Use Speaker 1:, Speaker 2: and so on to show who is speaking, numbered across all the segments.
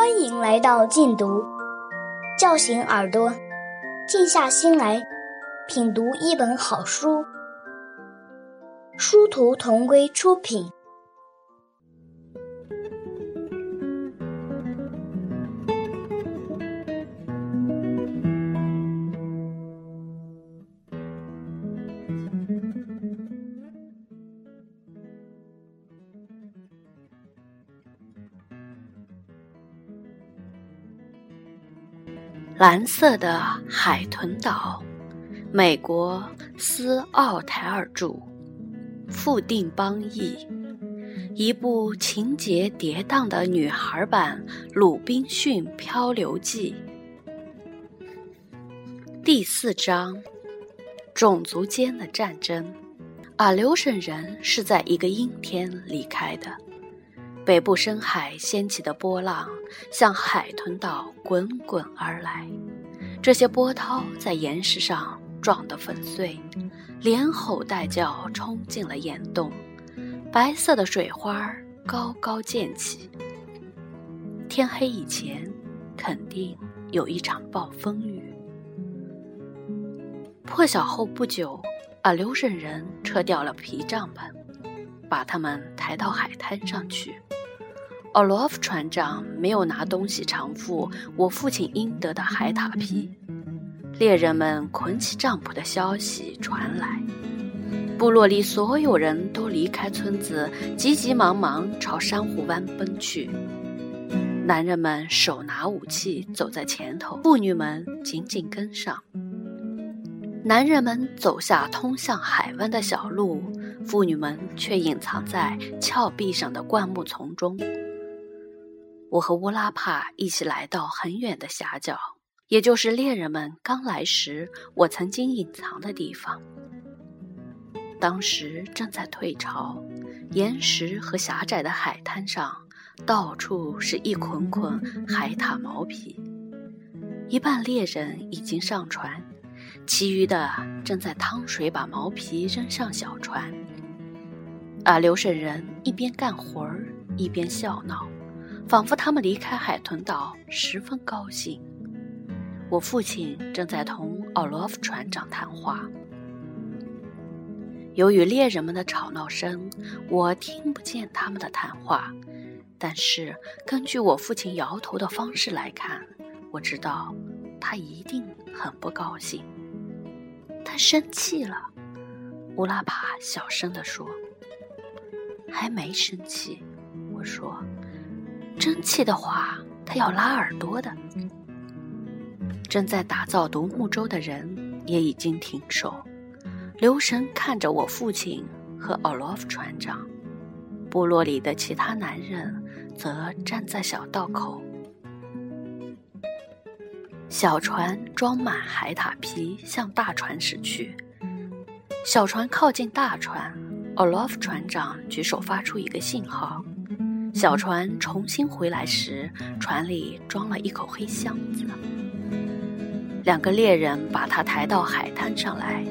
Speaker 1: 欢迎来到禁毒，叫醒耳朵，静下心来品读一本好书。殊途同归出品。
Speaker 2: 蓝色的海豚岛，美国斯奥台尔著，富定邦译，一部情节跌宕的女孩版《鲁滨逊漂流记》。第四章：种族间的战争。阿留申人是在一个阴天离开的。北部深海掀起的波浪向海豚岛滚滚而来，这些波涛在岩石上撞得粉碎，连吼带叫冲进了岩洞，白色的水花高高溅起。天黑以前，肯定有一场暴风雨。破晓后不久，阿留申人撤掉了皮帐篷，把他们抬到海滩上去。奥罗夫船长没有拿东西偿付我父亲应得的海獭皮。猎人们捆起帐篷的消息传来，部落里所有人都离开村子，急急忙忙朝珊瑚湾奔去。男人们手拿武器走在前头，妇女们紧紧跟上。男人们走下通向海湾的小路，妇女们却隐藏在峭壁上的灌木丛中。我和乌拉帕一起来到很远的峡角，也就是猎人们刚来时我曾经隐藏的地方。当时正在退潮，岩石和狭窄的海滩上到处是一捆捆海獭毛皮。一半猎人已经上船，其余的正在趟水把毛皮扔上小船。阿留申人一边干活儿一边笑闹。仿佛他们离开海豚岛十分高兴。我父亲正在同奥罗夫船长谈话。由于猎人们的吵闹声，我听不见他们的谈话。但是根据我父亲摇头的方式来看，我知道他一定很不高兴。他生气了，乌拉帕小声地说。还没生气，我说。生气的话，他要拉耳朵的。正在打造独木舟的人也已经停手，留神看着我父亲和奥洛夫船长。部落里的其他男人则站在小道口。小船装满海獭皮，向大船驶去。小船靠近大船，奥洛夫船长举手发出一个信号。小船重新回来时，船里装了一口黑箱子。两个猎人把它抬到海滩上来。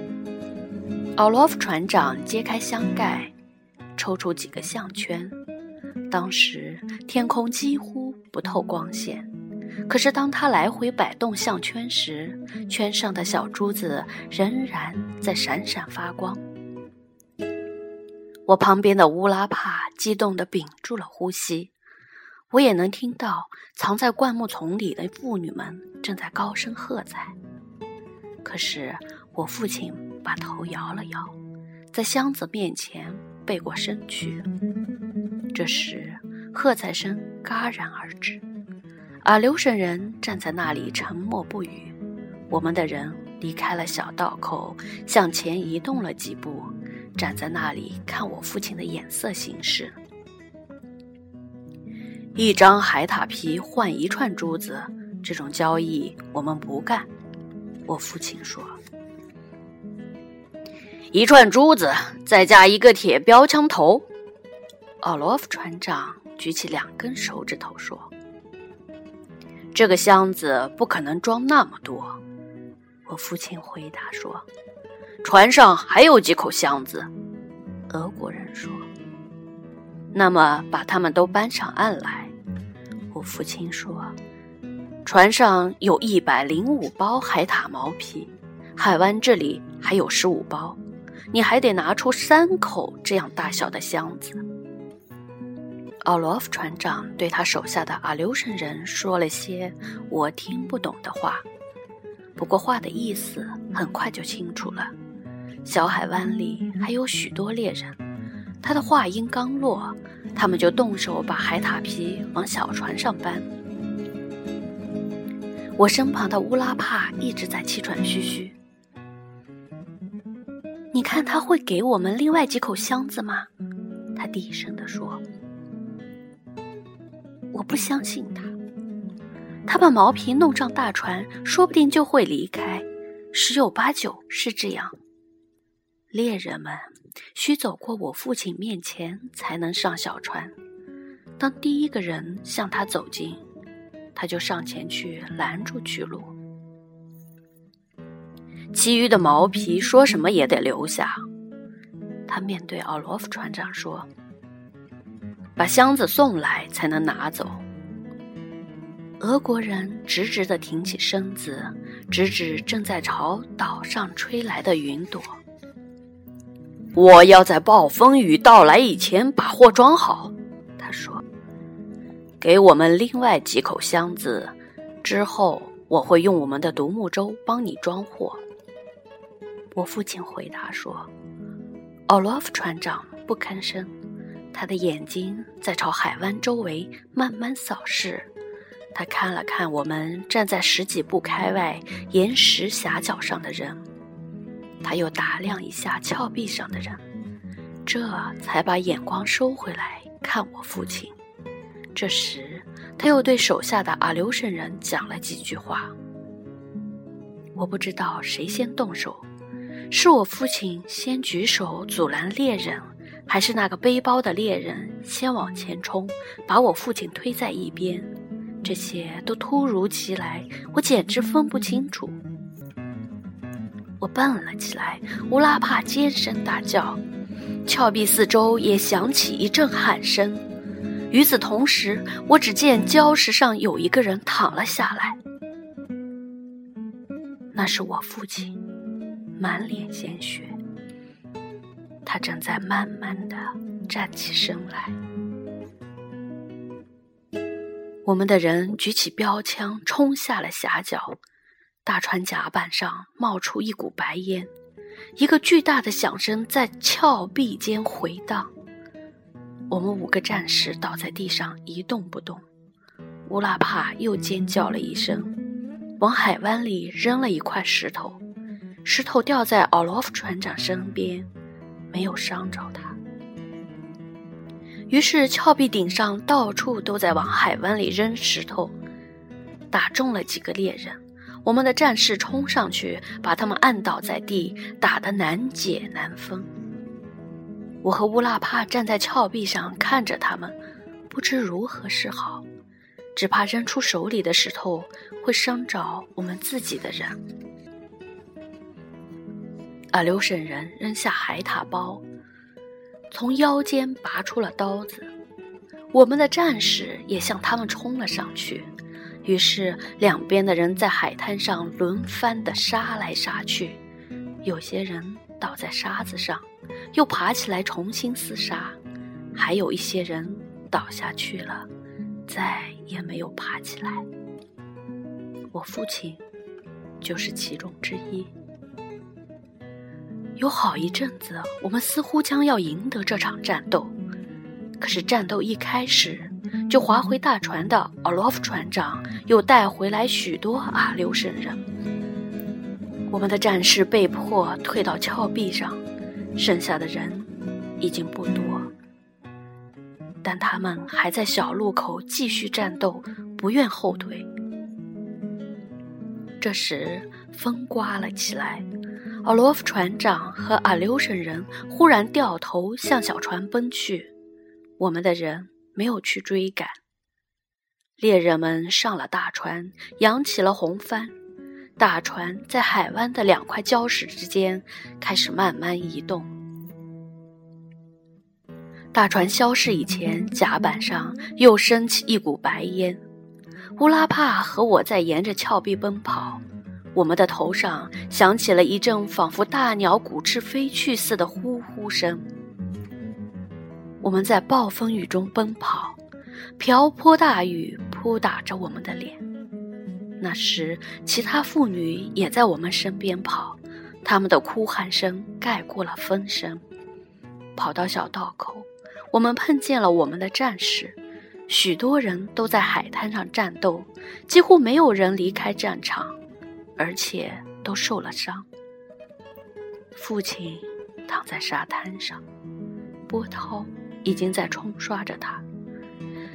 Speaker 2: 奥洛夫船长揭开箱盖，抽出几个项圈。当时天空几乎不透光线，可是当他来回摆动项圈时，圈上的小珠子仍然在闪闪发光。我旁边的乌拉帕激动地屏住了呼吸，我也能听到藏在灌木丛里的妇女们正在高声喝彩。可是我父亲把头摇了摇，在箱子面前背过身去。这时，喝彩声戛然而止，而留神人站在那里沉默不语。我们的人离开了小道口，向前移动了几步。站在那里看我父亲的眼色行事。一张海獭皮换一串珠子，这种交易我们不干。我父亲说：“
Speaker 3: 一串珠子再加一个铁标枪头。”
Speaker 2: 奥罗夫船长举起两根手指头说：“
Speaker 3: 这个箱子不可能装那么多。”
Speaker 2: 我父亲回答说。
Speaker 3: 船上还有几口箱子，
Speaker 2: 俄国人说：“
Speaker 3: 那么把他们都搬上岸来。”
Speaker 2: 我父亲说：“船上有一百零五包海獭毛皮，海湾这里还有十五包，你还得拿出三口这样大小的箱子。”奥罗夫船长对他手下的阿留申人说了些我听不懂的话，不过话的意思很快就清楚了。小海湾里还有许多猎人，他的话音刚落，他们就动手把海獭皮往小船上搬。我身旁的乌拉帕一直在气喘吁吁。你看他会给我们另外几口箱子吗？他低声地说。我不相信他。他把毛皮弄上大船，说不定就会离开，十有八九是这样。猎人们需走过我父亲面前才能上小船。当第一个人向他走近，他就上前去拦住去路。其余的毛皮说什么也得留下。他面对奥罗夫船长说。把箱子送来才能拿走。俄国人直直地挺起身子，直指正在朝岛上吹来的云朵。我要在暴风雨到来以前把货装好，他说。给我们另外几口箱子，之后我会用我们的独木舟帮你装货。我父亲回答说：“奥洛夫船长不吭声。”他的眼睛在朝海湾周围慢慢扫视，他看了看我们站在十几步开外岩石峡角上的人，他又打量一下峭壁上的人，这才把眼光收回来看我父亲。这时，他又对手下的阿留申人讲了几句话。我不知道谁先动手，是我父亲先举手阻拦猎人。还是那个背包的猎人先往前冲，把我父亲推在一边。这些都突如其来，我简直分不清楚。我蹦了起来，乌拉帕尖声大叫，峭壁四周也响起一阵喊声。与此同时，我只见礁石上有一个人躺了下来，那是我父亲，满脸鲜血。他正在慢慢的站起身来。我们的人举起标枪，冲下了峡角。大船甲板上冒出一股白烟，一个巨大的响声在峭壁间回荡。我们五个战士倒在地上一动不动。乌拉帕又尖叫了一声，往海湾里扔了一块石头，石头掉在奥洛夫船长身边。没有伤着他，于是峭壁顶上到处都在往海湾里扔石头，打中了几个猎人。我们的战士冲上去，把他们按倒在地，打得难解难分。我和乌拉帕站在峭壁上看着他们，不知如何是好，只怕扔出手里的石头会伤着我们自己的人。阿留申人扔下海獭包，从腰间拔出了刀子。我们的战士也向他们冲了上去，于是两边的人在海滩上轮番的杀来杀去。有些人倒在沙子上，又爬起来重新厮杀；还有一些人倒下去了，再也没有爬起来。我父亲就是其中之一。有好一阵子，我们似乎将要赢得这场战斗。可是战斗一开始，就划回大船的奥洛夫船长又带回来许多阿留申人。我们的战士被迫退到峭壁上，剩下的人已经不多，但他们还在小路口继续战斗，不愿后退。这时风刮了起来。奥罗夫船长和阿留申人忽然掉头向小船奔去，我们的人没有去追赶。猎人们上了大船，扬起了红帆，大船在海湾的两块礁石之间开始慢慢移动。大船消失以前，甲板上又升起一股白烟。乌拉帕和我在沿着峭壁奔跑，我们的头上响起了一阵仿佛大鸟鼓翅飞去似的呼呼声。我们在暴风雨中奔跑，瓢泼大雨扑打着我们的脸。那时，其他妇女也在我们身边跑，她们的哭喊声盖过了风声。跑到小道口，我们碰见了我们的战士。许多人都在海滩上战斗，几乎没有人离开战场，而且都受了伤。父亲躺在沙滩上，波涛已经在冲刷着他。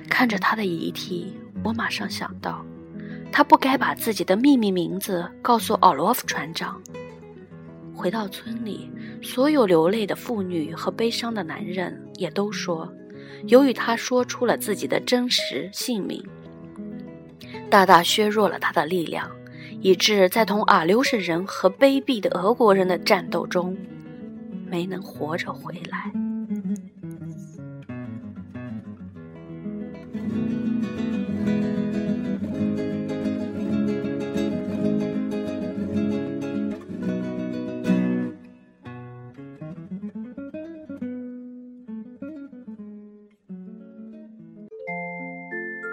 Speaker 2: 看着他的遗体，我马上想到，他不该把自己的秘密名字告诉奥罗夫船长。回到村里，所有流泪的妇女和悲伤的男人也都说。由于他说出了自己的真实姓名，大大削弱了他的力量，以致在同阿留申人和卑鄙的俄国人的战斗中，没能活着回来。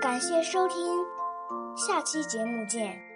Speaker 1: 感谢收听，下期节目见。